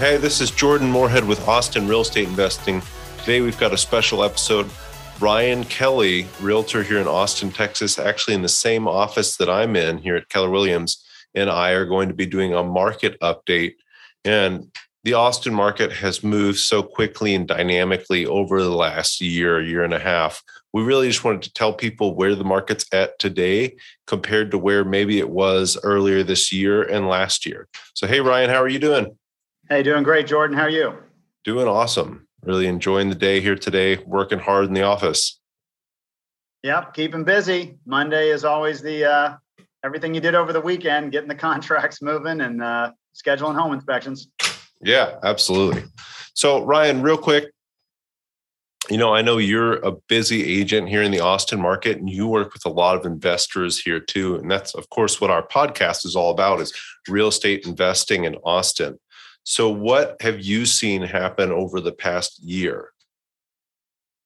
Hey, this is Jordan Moorhead with Austin Real Estate Investing. Today we've got a special episode. Ryan Kelly, realtor here in Austin, Texas, actually in the same office that I'm in here at Keller Williams, and I are going to be doing a market update. And the Austin market has moved so quickly and dynamically over the last year, year and a half. We really just wanted to tell people where the market's at today compared to where maybe it was earlier this year and last year. So, hey, Ryan, how are you doing? Hey, doing great, Jordan. How are you? Doing awesome. Really enjoying the day here today, working hard in the office. Yep, keeping busy. Monday is always the uh, everything you did over the weekend, getting the contracts moving and uh, scheduling home inspections. Yeah, absolutely. So, Ryan, real quick, you know, I know you're a busy agent here in the Austin market and you work with a lot of investors here too. And that's, of course, what our podcast is all about is real estate investing in Austin. So, what have you seen happen over the past year?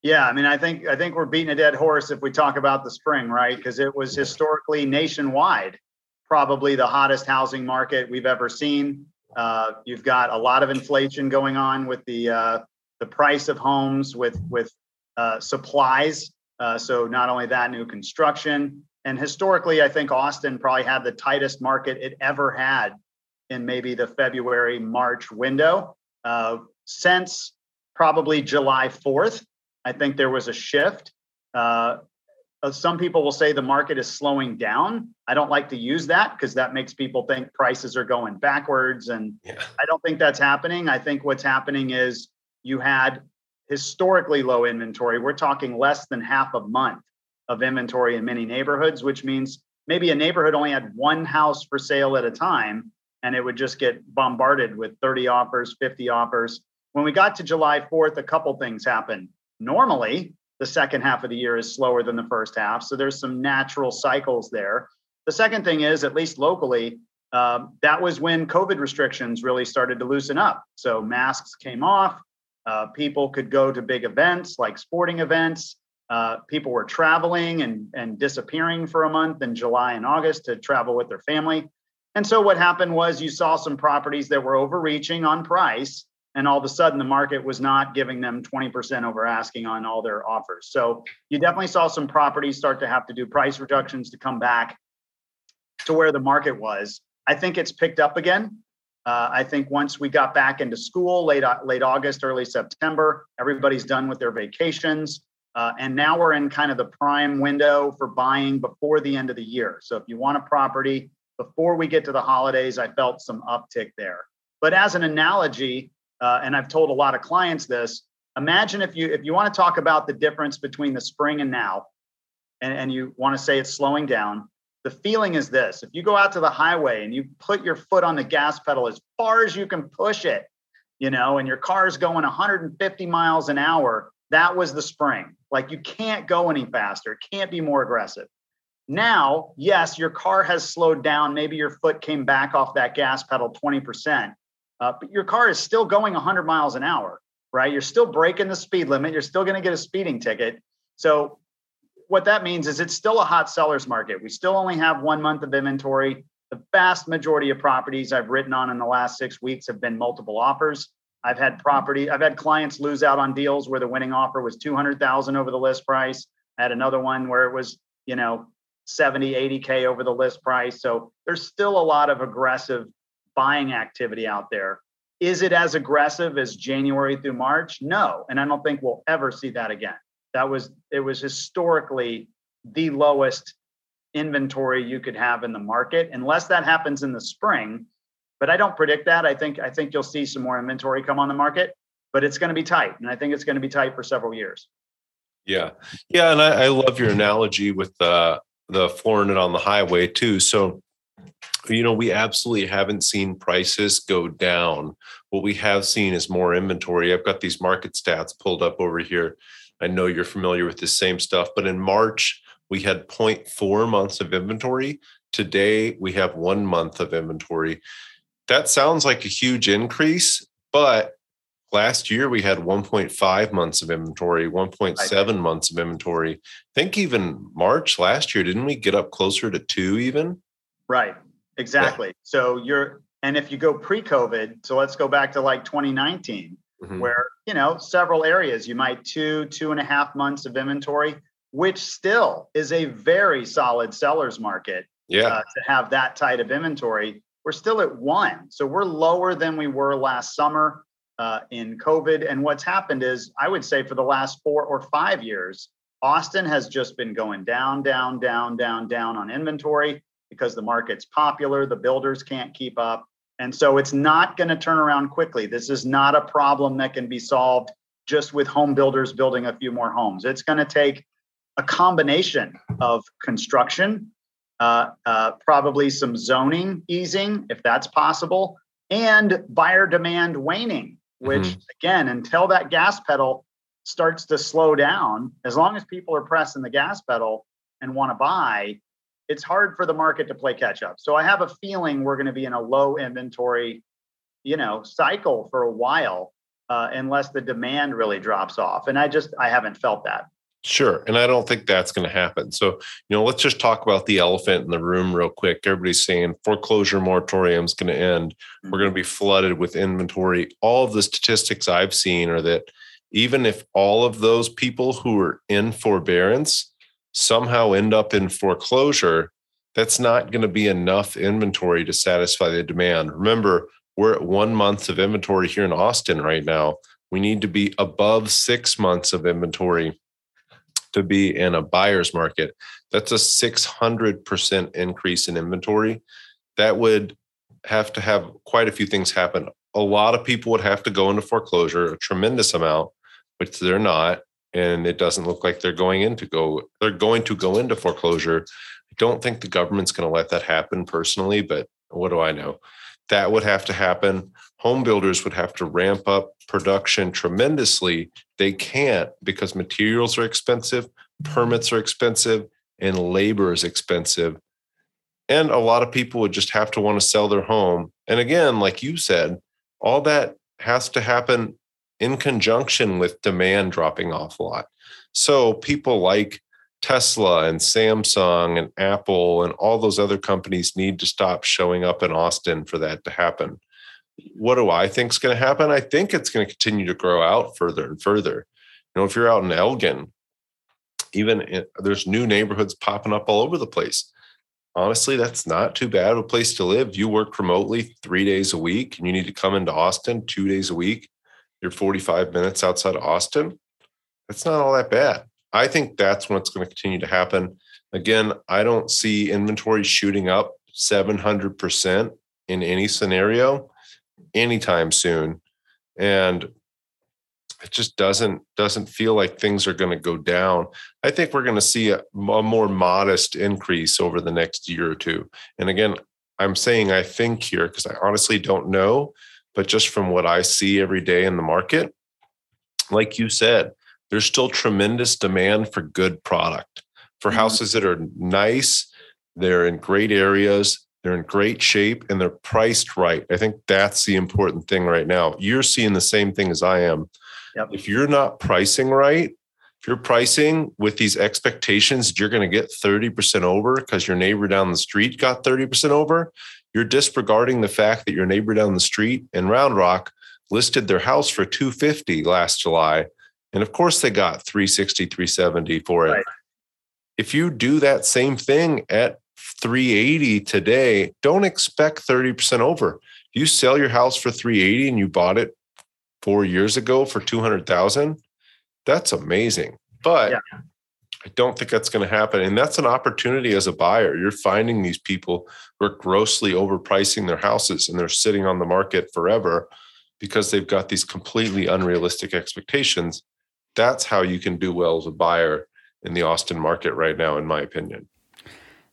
Yeah, I mean, I think I think we're beating a dead horse if we talk about the spring, right? Because it was historically nationwide, probably the hottest housing market we've ever seen. Uh, you've got a lot of inflation going on with the uh, the price of homes, with with uh, supplies. Uh, so not only that, new construction, and historically, I think Austin probably had the tightest market it ever had in maybe the February March window. Uh, since probably July 4th, I think there was a shift. Uh, uh, some people will say the market is slowing down. I don't like to use that because that makes people think prices are going backwards. And yeah. I don't think that's happening. I think what's happening is you had historically low inventory. We're talking less than half a month of inventory in many neighborhoods, which means maybe a neighborhood only had one house for sale at a time and it would just get bombarded with 30 offers, 50 offers. When we got to July 4th, a couple things happened. Normally, the second half of the year is slower than the first half. So there's some natural cycles there. The second thing is, at least locally, uh, that was when COVID restrictions really started to loosen up. So masks came off. Uh, people could go to big events like sporting events. Uh, people were traveling and, and disappearing for a month in July and August to travel with their family. And so what happened was you saw some properties that were overreaching on price, and all of a sudden the market was not giving them 20% over asking on all their offers. So you definitely saw some properties start to have to do price reductions to come back to where the market was. I think it's picked up again. Uh, I think once we got back into school, late late August, early September, everybody's done with their vacations, uh, and now we're in kind of the prime window for buying before the end of the year. So if you want a property, before we get to the holidays, I felt some uptick there. But as an analogy, uh, and I've told a lot of clients this, imagine if you if you want to talk about the difference between the spring and now, and, and you want to say it's slowing down, the feeling is this if you go out to the highway and you put your foot on the gas pedal as far as you can push it, you know, and your car's going 150 miles an hour, that was the spring. Like you can't go any faster, can't be more aggressive. Now, yes, your car has slowed down. Maybe your foot came back off that gas pedal 20%, uh, but your car is still going 100 miles an hour, right? You're still breaking the speed limit. You're still going to get a speeding ticket. So, what that means is it's still a hot seller's market. We still only have one month of inventory. The vast majority of properties I've written on in the last six weeks have been multiple offers. I've had property, I've had clients lose out on deals where the winning offer was 200,000 over the list price. I had another one where it was, you know, 70, 80K over the list price. So there's still a lot of aggressive buying activity out there. Is it as aggressive as January through March? No. And I don't think we'll ever see that again. That was, it was historically the lowest inventory you could have in the market, unless that happens in the spring. But I don't predict that. I think, I think you'll see some more inventory come on the market, but it's going to be tight. And I think it's going to be tight for several years. Yeah. Yeah. And I, I love your analogy with uh, the flooring it on the highway too. So you know, we absolutely haven't seen prices go down. What we have seen is more inventory. I've got these market stats pulled up over here. I know you're familiar with the same stuff, but in March, we had 0.4 months of inventory. Today, we have one month of inventory. That sounds like a huge increase, but last year we had 1.5 months of inventory 1.7 months of inventory. I think even march last year didn't we get up closer to two even? Right exactly. Yeah. so you're and if you go pre-covid so let's go back to like 2019 mm-hmm. where you know several areas you might two two and a half months of inventory which still is a very solid seller's market yeah. uh, to have that tight of inventory. We're still at one so we're lower than we were last summer uh, in COVID. And what's happened is, I would say for the last four or five years, Austin has just been going down, down, down, down, down on inventory because the market's popular, the builders can't keep up. And so it's not going to turn around quickly. This is not a problem that can be solved just with home builders building a few more homes. It's going to take a combination of construction, uh, uh, probably some zoning easing, if that's possible, and buyer demand waning which mm-hmm. again, until that gas pedal starts to slow down, as long as people are pressing the gas pedal and want to buy, it's hard for the market to play catch up. So I have a feeling we're going to be in a low inventory, you know, cycle for a while, uh, unless the demand really drops off. And I just I haven't felt that. Sure. And I don't think that's going to happen. So, you know, let's just talk about the elephant in the room real quick. Everybody's saying foreclosure moratorium is going to end. We're going to mm-hmm. be flooded with inventory. All of the statistics I've seen are that even if all of those people who are in forbearance somehow end up in foreclosure, that's not going to be enough inventory to satisfy the demand. Remember, we're at one month of inventory here in Austin right now. We need to be above six months of inventory to be in a buyer's market, that's a 600% increase in inventory. That would have to have quite a few things happen. A lot of people would have to go into foreclosure, a tremendous amount, which they're not. And it doesn't look like they're going into go, they're going to go into foreclosure. I don't think the government's going to let that happen personally, but what do I know? That would have to happen. Home builders would have to ramp up production tremendously. They can't because materials are expensive, permits are expensive, and labor is expensive. And a lot of people would just have to want to sell their home. And again, like you said, all that has to happen in conjunction with demand dropping off a lot. So people like Tesla and Samsung and Apple and all those other companies need to stop showing up in Austin for that to happen what do I think is going to happen? I think it's going to continue to grow out further and further. You know, if you're out in Elgin, even in, there's new neighborhoods popping up all over the place. Honestly, that's not too bad of a place to live. You work remotely three days a week and you need to come into Austin two days a week. You're 45 minutes outside of Austin. That's not all that bad. I think that's what's going to continue to happen. Again, I don't see inventory shooting up 700% in any scenario anytime soon. And it just doesn't doesn't feel like things are going to go down. I think we're going to see a, a, more modest increase over the next year or two. And again, I'm saying I think here because I honestly don't know, but just from what I see every day in the market, like you said, there's still tremendous demand for good product, for mm-hmm. houses that are nice, they're in great areas, they're in great shape and they're priced right. I think that's the important thing right now. You're seeing the same thing as I am. Yep. If you're not pricing right, if you're pricing with these expectations, you're going to get 30% over because your neighbor down the street got 30% over, you're disregarding the fact that your neighbor down the street in Round Rock listed their house for 250 last July. And of course they got 360, 370 for it. Right. If you do that same thing at 380 today, don't expect 30% over. You sell your house for 380 and you bought it four years ago for 200,000, that's amazing. But yeah. I don't think that's going to happen. And that's an opportunity as a buyer. You're finding these people who are grossly overpricing their houses and they're sitting on the market forever because they've got these completely unrealistic expectations. That's how you can do well as a buyer in the Austin market right now, in my opinion.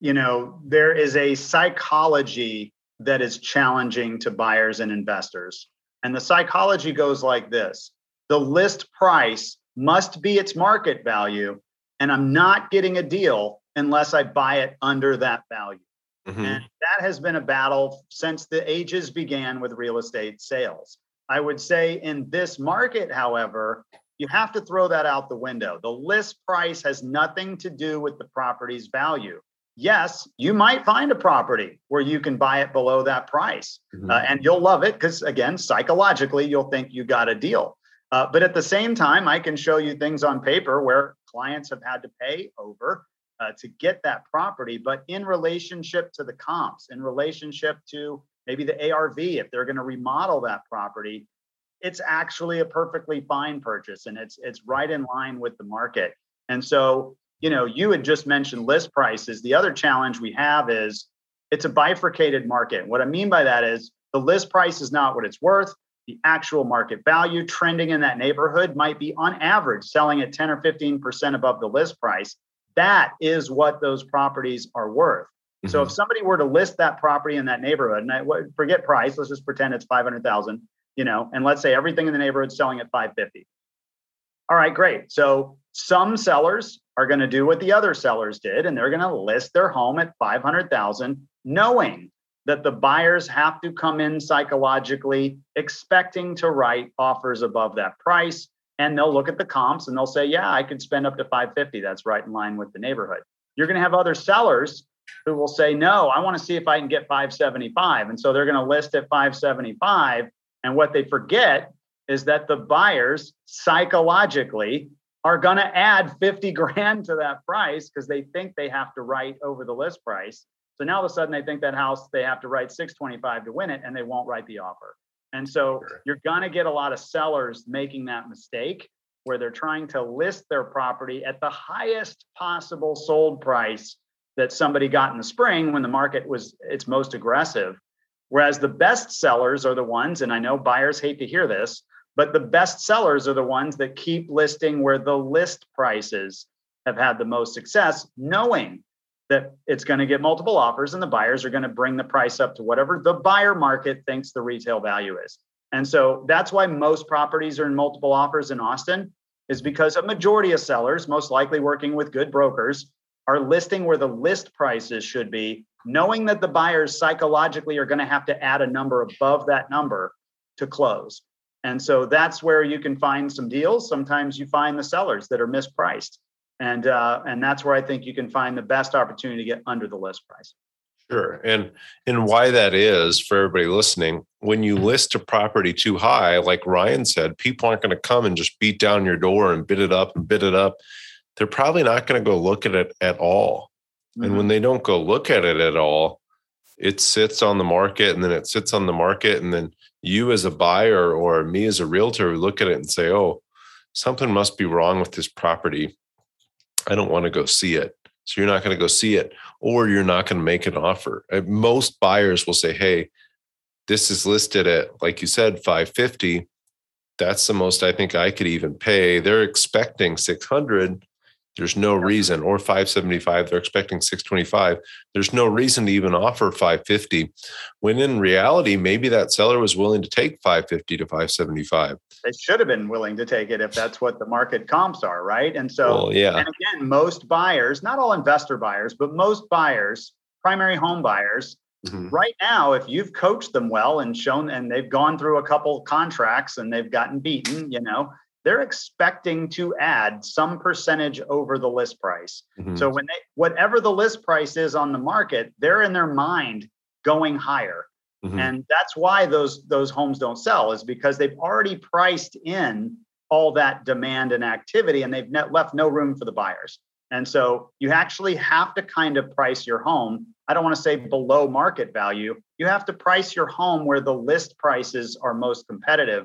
you know, there is a psychology that is challenging to buyers and investors. And the psychology goes like this the list price must be its market value, and I'm not getting a deal unless I buy it under that value. Mm-hmm. And that has been a battle since the ages began with real estate sales. I would say in this market, however, you have to throw that out the window. The list price has nothing to do with the property's value yes, you might find a property where you can buy it below that price mm-hmm. uh, and you'll love it because, again, psychologically, you'll think you got a deal. Uh, but at the same time, I can show you things on paper where clients have had to pay over uh, to get that property, but in relationship to the comps, in relationship to maybe the ARV, if they're going to remodel that property, it's actually a perfectly fine purchase and it's it's right in line with the market. And so you know, you had just mentioned list prices. The other challenge we have is it's a bifurcated market. What I mean by that is the list price is not what it's worth. The actual market value trending in that neighborhood might be on average selling at 10 or 15% above the list price. That is what those properties are worth. Mm-hmm. So if somebody were to list that property in that neighborhood, and I forget price, let's just pretend it's 500,000, you know, and let's say everything in the neighborhood selling at 550. All right, great. So some sellers are going to do what the other sellers did and they're going to list their home at 500,000 knowing that the buyers have to come in psychologically expecting to write offers above that price and they'll look at the comps and they'll say yeah I could spend up to 550 that's right in line with the neighborhood. You're going to have other sellers who will say no I want to see if I can get 575 and so they're going to list at 575 and what they forget is that the buyers psychologically are going to add 50 grand to that price because they think they have to write over the list price. So now all of a sudden they think that house they have to write 625 to win it and they won't write the offer. And so sure. you're going to get a lot of sellers making that mistake where they're trying to list their property at the highest possible sold price that somebody got in the spring when the market was its most aggressive. Whereas the best sellers are the ones, and I know buyers hate to hear this, but the best sellers are the ones that keep listing where the list prices have had the most success, knowing that it's going to get multiple offers and the buyers are going to bring the price up to whatever the buyer market thinks the retail value is. And so that's why most properties are in multiple offers in Austin is because a majority of sellers, most likely working with good brokers, are listing where the list prices should be, knowing that the buyers psychologically are going to have to add a number above that number to close. And so that's where you can find some deals. Sometimes you find the sellers that are mispriced. And uh, and that's where I think you can find the best opportunity to get under the list price. Sure. And and why that is for everybody listening, when you list a property too high, like Ryan said, people aren't going to come and just beat down your door and bid it up and bid it up. They're probably not going to go look at it at all. Mm-hmm. And when mm-hmm. they don't go look at it at all, it sits on the market and then it sits on the market and then you as a buyer or me as a realtor look at it and say, oh, something must be wrong with this property. I don't want to go see it. So you're not going to go see it, or you're not going to make an offer. Uh, most buyers will say, hey, this is listed at, like you said, 550. That's the most I think I could even pay. They're expecting 600. There's no reason, or 575, they're expecting 625. There's no reason to even offer 550. When in reality, maybe that seller was willing to take 550 to 575. They should have been willing to take it if that's what the market comps are, right? And so, well, yeah. And again, most buyers, not all investor buyers, but most buyers, primary home buyers, Mm-hmm. Right now, if you've coached them well and shown, and they've gone through a couple contracts and they've gotten beaten, you know, they're expecting to add some percentage over the list price. Mm-hmm. So when they whatever the list price is on the market, they're in their mind going higher. Mm-hmm. And that's why those those homes don't sell is because they've already priced in all that demand and activity and they've net left no room for the buyers. And so you actually have to kind of price your home. I don't want to say below market value. You have to price your home where the list prices are most competitive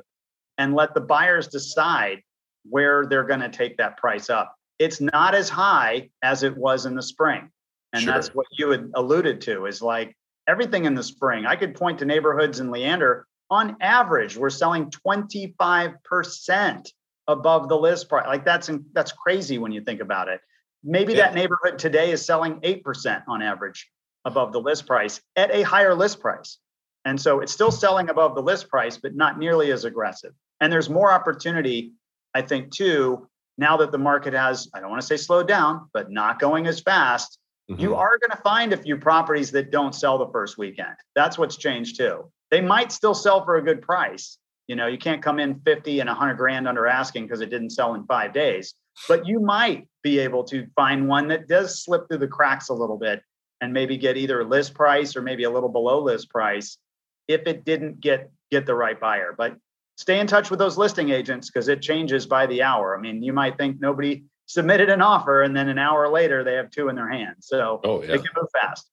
and let the buyers decide where they're going to take that price up. It's not as high as it was in the spring. And sure. that's what you had alluded to is like everything in the spring. I could point to neighborhoods in Leander on average, we're selling 25% above the list price. Like that's that's crazy when you think about it. Maybe yeah. that neighborhood today is selling 8% on average above the list price at a higher list price. And so it's still selling above the list price, but not nearly as aggressive. And there's more opportunity, I think, too, now that the market has, I don't want to say slowed down, but not going as fast. Mm-hmm. You are going to find a few properties that don't sell the first weekend. That's what's changed too. They might still sell for a good price. You know, you can't come in 50 and 100 grand under asking because it didn't sell in five days but you might be able to find one that does slip through the cracks a little bit and maybe get either list price or maybe a little below list price if it didn't get get the right buyer but stay in touch with those listing agents because it changes by the hour i mean you might think nobody submitted an offer and then an hour later they have two in their hands so oh, yeah. they can move fast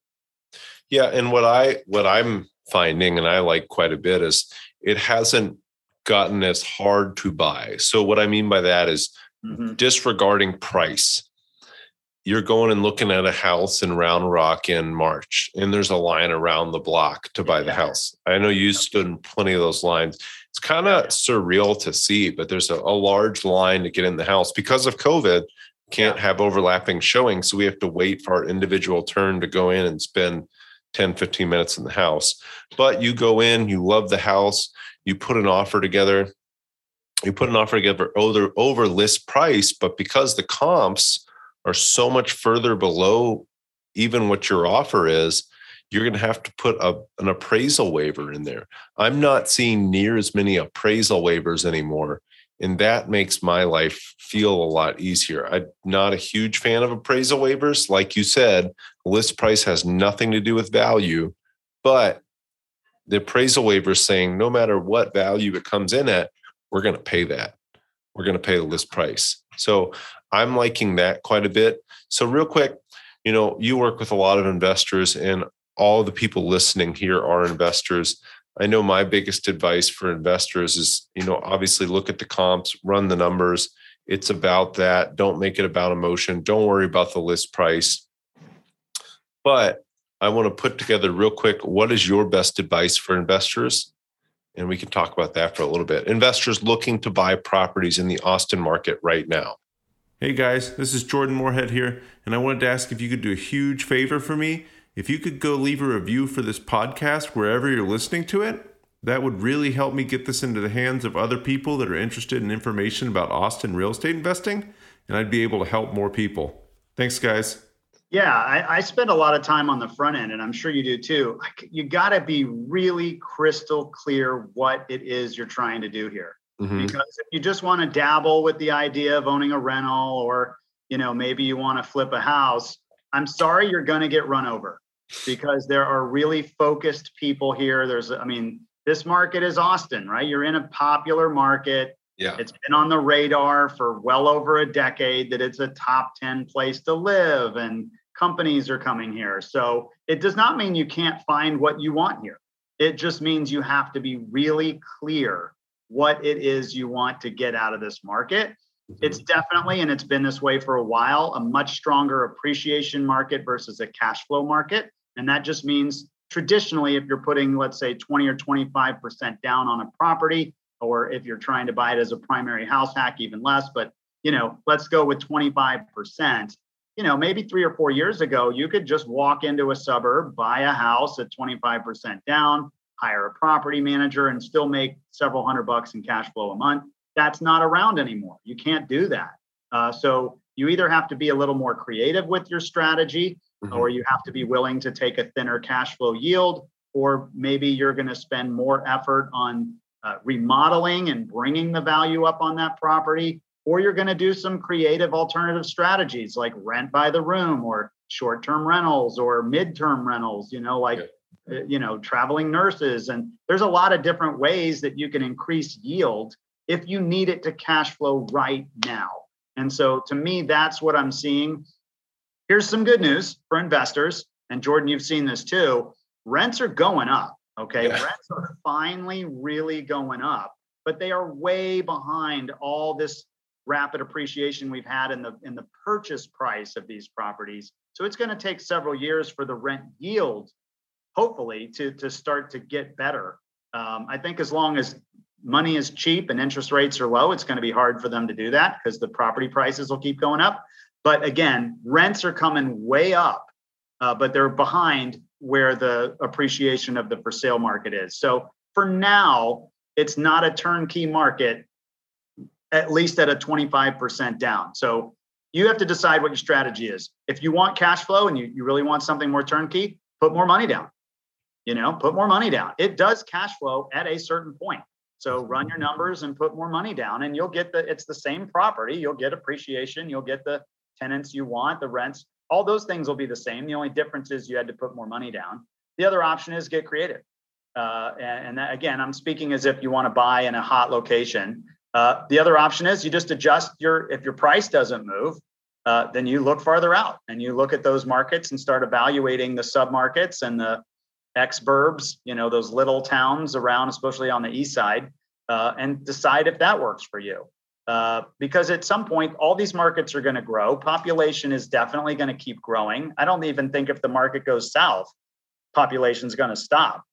yeah and what i what i'm finding and i like quite a bit is it hasn't gotten as hard to buy so what i mean by that is mm-hmm. disregarding price. You're going and looking at a house in Round Rock in March, and there's a line around the block to buy the house. I know you stood in plenty of those lines. It's kind of surreal to see, but there's a, a, large line to get in the house because of COVID. Can't have overlapping showings, so we have to wait for our individual turn to go in and spend 10, 15 minutes in the house. But you go in, you love the house, you put an offer together, you put an offer together over, over list price, but because the comps are so much further below even what your offer is, you're going to have to put a, an appraisal waiver in there. I'm not seeing near as many appraisal waivers anymore. And that makes my life feel a lot easier. I'm not a huge fan of appraisal waivers. Like you said, list price has nothing to do with value, but the appraisal waiver is saying no matter what value it comes in at, we're going to pay that. We're going to pay the list price. So I'm liking that quite a bit. So, real quick, you know, you work with a lot of investors, and all the people listening here are investors. I know my biggest advice for investors is, you know, obviously look at the comps, run the numbers. It's about that. Don't make it about emotion. Don't worry about the list price. But I want to put together real quick what is your best advice for investors? And we can talk about that for a little bit. Investors looking to buy properties in the Austin market right now. Hey guys, this is Jordan Moorhead here, and I wanted to ask if you could do a huge favor for me. If you could go leave a review for this podcast wherever you're listening to it, that would really help me get this into the hands of other people that are interested in information about Austin real estate investing, and I'd be able to help more people. Thanks, guys. Yeah, I, I, spend a lot of time on the front end, and I'm sure you do too. You got to be really crystal clear what it is you're trying to do here. Mm-hmm. Because if you just want to dabble with the idea of owning a rental, or you know maybe you want to flip a house, I'm sorry you're going to get run over because there are really focused people here. There's, I mean, this market is Austin, right? You're in a popular market. Yeah. It's been on the radar for well over a decade that it's a top 10 place to live and companies are coming here. So it does not mean you can't find what you want here. It just means you have to be really clear what it is you want to get out of this market. Mm-hmm. It's definitely, and it's been this way for a while, a much stronger appreciation market versus a cash flow market. And that just means traditionally, if you're putting, let's say, 20 or 25% down on a property, or if you're trying to buy it as a primary house hack, even less, but you know, let's go with 25% you know, maybe three or four years ago, you could just walk into a suburb, buy a house at 25% down, hire a property manager, and still make several hundred bucks in cash flow a month. That's not around anymore. You can't do that. Uh, so you either have to be a little more creative with your strategy, mm-hmm. or you have to be willing to take a thinner cash flow yield, or maybe you're going to spend more effort on uh, remodeling and bringing the value up on that property or you're going to do some creative alternative strategies like rent by the room or short-term rentals or mid-term rentals you know like uh, you know traveling nurses and there's a lot of different ways that you can increase yield if you need it to cash flow right now and so to me that's what i'm seeing here's some good news for investors. And Jordan, you've seen this too. Rents are going up. Okay. Yeah. Rents are finally really going up, but they are way behind all this rapid appreciation we've had in the in the purchase price of these properties. So it's going to take several years for the rent yield, hopefully, to to start to get better. Um, I think as long as money is cheap and interest rates are low, it's going to be hard for them to do that because the property prices will keep going up. But again, rents are coming way up, uh, but they're behind where the appreciation of the for sale market is. So for now, it's not a turnkey market, at least at a 25% down. So you have to decide what your strategy is. If you want cash flow and you, you really want something more turnkey, put more money down. You know, put more money down. It does cash flow at a certain point. So run your numbers and put more money down, and you'll get the. It's the same property. You'll get appreciation. You'll get the tenants you want, the rents. All those things will be the same. The only difference is you had to put more money down. The other option is get creative. Uh, and, and that, again, I'm speaking as if you want to buy in a hot location. Uh, the other option is you just adjust your. If your price doesn't move, uh, then you look farther out and you look at those markets and start evaluating the submarkets and the ex-burbs, you know, those little towns around, especially on the east side, uh, and decide if that works for you. Uh, because at some point, all these markets are going to grow. Population is definitely going to keep growing. I don't even think if the market goes south, population is going to stop.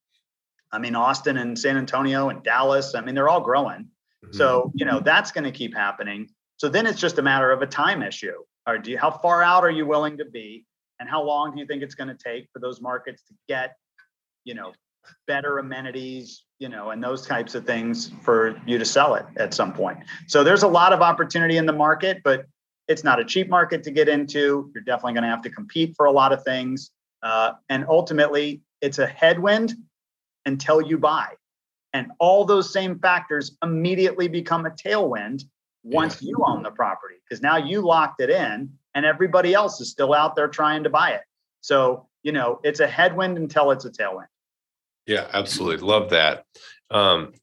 I mean, Austin and San Antonio and Dallas, I mean, they're all growing. Mm-hmm. So, you know, that's going to keep happening. So then it's just a matter of a time issue. Or do you, how far out are you willing to be? And how long do you think it's going to take for those markets to get you know, better amenities, you know, and those types of things for you to sell it at some point. So there's a lot of opportunity in the market, but it's not a cheap market to get into. You're definitely going to have to compete for a lot of things. Uh, and ultimately, it's a headwind until you buy. And all those same factors immediately become a tailwind once yeah. you own the property because now you locked it in and everybody else is still out there trying to buy it. So, you know, it's a headwind until it's a tailwind. Yeah, absolutely. Love that. Um,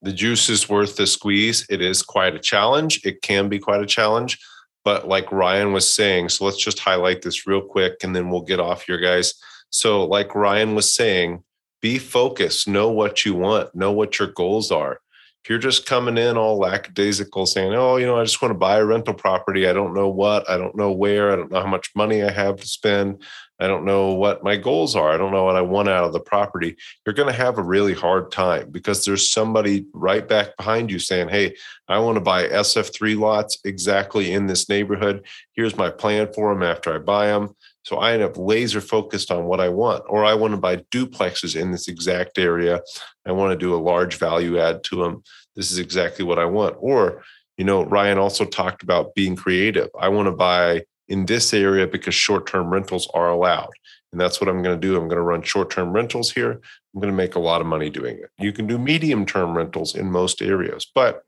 the juice is worth the squeeze. It is quite a challenge. It can be quite a challenge. But like Ryan was saying, so let's just highlight this real quick and then we'll get off here, guys. So, like Ryan was saying, be focused, know what you want, know what your goals are. If you're just coming in all lackadaisical saying, oh, you know, I just want to buy a rental property. I don't know what, I don't know where, I don't know how much money I have to spend. I don't know what my goals are. I don't know what I want out of the property. You're going to have a really hard time because there's somebody right back behind you saying, Hey, I want to buy SF3 lots exactly in this neighborhood. Here's my plan for them after I buy them. So I end up laser focused on what I want, or I want to buy duplexes in this exact area. I want to do a large value add to them. This is exactly what I want. Or, you know, Ryan also talked about being creative. I want to buy in this area because short term rentals are allowed. And that's what I'm going to do. I'm going to run short term rentals here. I'm going to make a lot of money doing it. You can do medium term rentals in most areas, but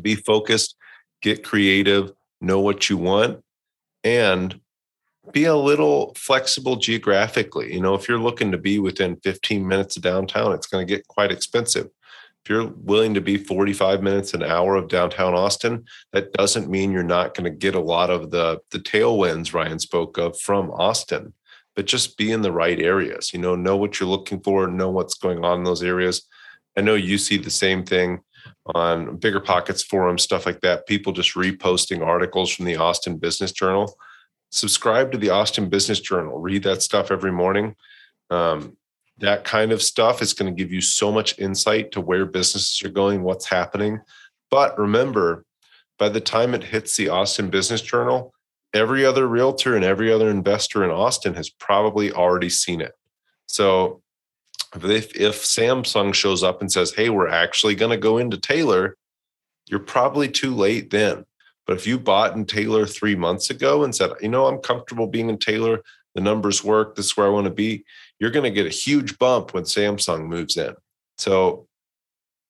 be focused, get creative, know what you want, and be a little flexible geographically. You know, if you're looking to be within 15 minutes of downtown, it's going to get quite expensive. If you're willing to be 45 minutes an hour of downtown austin that doesn't mean you're not going to get a lot of the the tailwinds ryan spoke of from austin. But just be in the right areas you know know what you're looking for know what's going on in those areas. I know you see the same thing on BiggerPockets forum stuff like that people just reposting articles from the austin business journal subscribe to the austin business journal read that stuff every morning um, that kind of stuff is going to give you so much insight to where businesses are going, what's happening. But remember, by the time it hits the Austin Business Journal, every other realtor and every other investor in Austin has probably already seen it. So if, if Samsung shows up and says, hey, we're actually going to go into Taylor, you're probably too late then. But if you bought in Taylor three months ago and said, you know, I'm comfortable being in Taylor, the numbers work, this is where I want to be, you're going to get a huge bump when Samsung moves in. So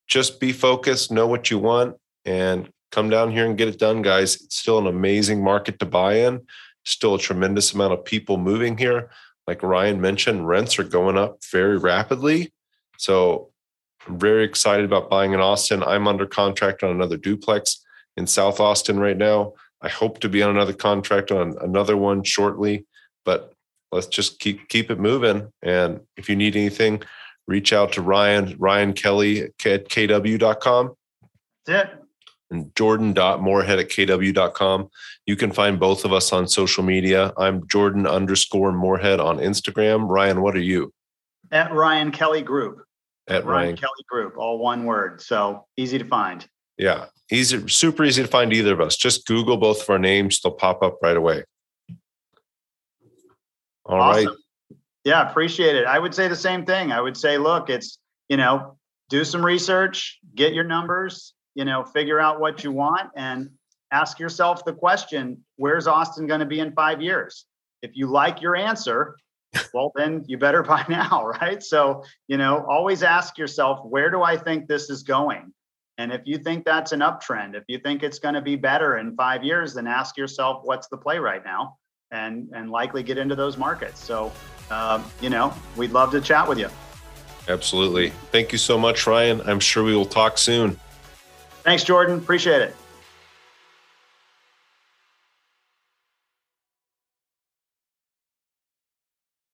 just be focused, know what you want, and come down here and get it done, guys. It's still an amazing market to buy in, still a tremendous amount of people moving here. Like Ryan mentioned, rents are going up very rapidly. So I'm very excited about buying in Austin. I'm under contract on another duplex in South Austin right now. I hope to be on another contract on another one shortly, but let's just keep keep it moving. And if you need anything, reach out to Ryan, Ryan Kelly at kw.com. That's it. And Jordan.moorhead at kw.com. You can find both of us on social media. I'm Jordan underscore Moorhead on Instagram. Ryan, what are you? At Ryan Kelly Group. At Ryan Ryan. Kelly Group, all one word. So easy to find. Yeah. Easy, super easy to find either of us. Just Google both of our names, they'll pop up right away. All right. Awesome. Yeah, appreciate it. I would say the same thing. I would say, look, it's, you know, do some research, get your numbers, you know, figure out what you want and ask yourself the question, where's Austin going to be in five years? If you like your answer, well, then you better buy now, right? So, you know, always ask yourself, where do I think this is going? And if you think that's an uptrend, if you think it's going to be better in five years, then ask yourself, what's the play right now? And, and likely get into those markets. So, um, you know, we'd love to chat with you. Absolutely. Thank you so much, Ryan. I'm sure we will talk soon. Thanks, Jordan. Appreciate it.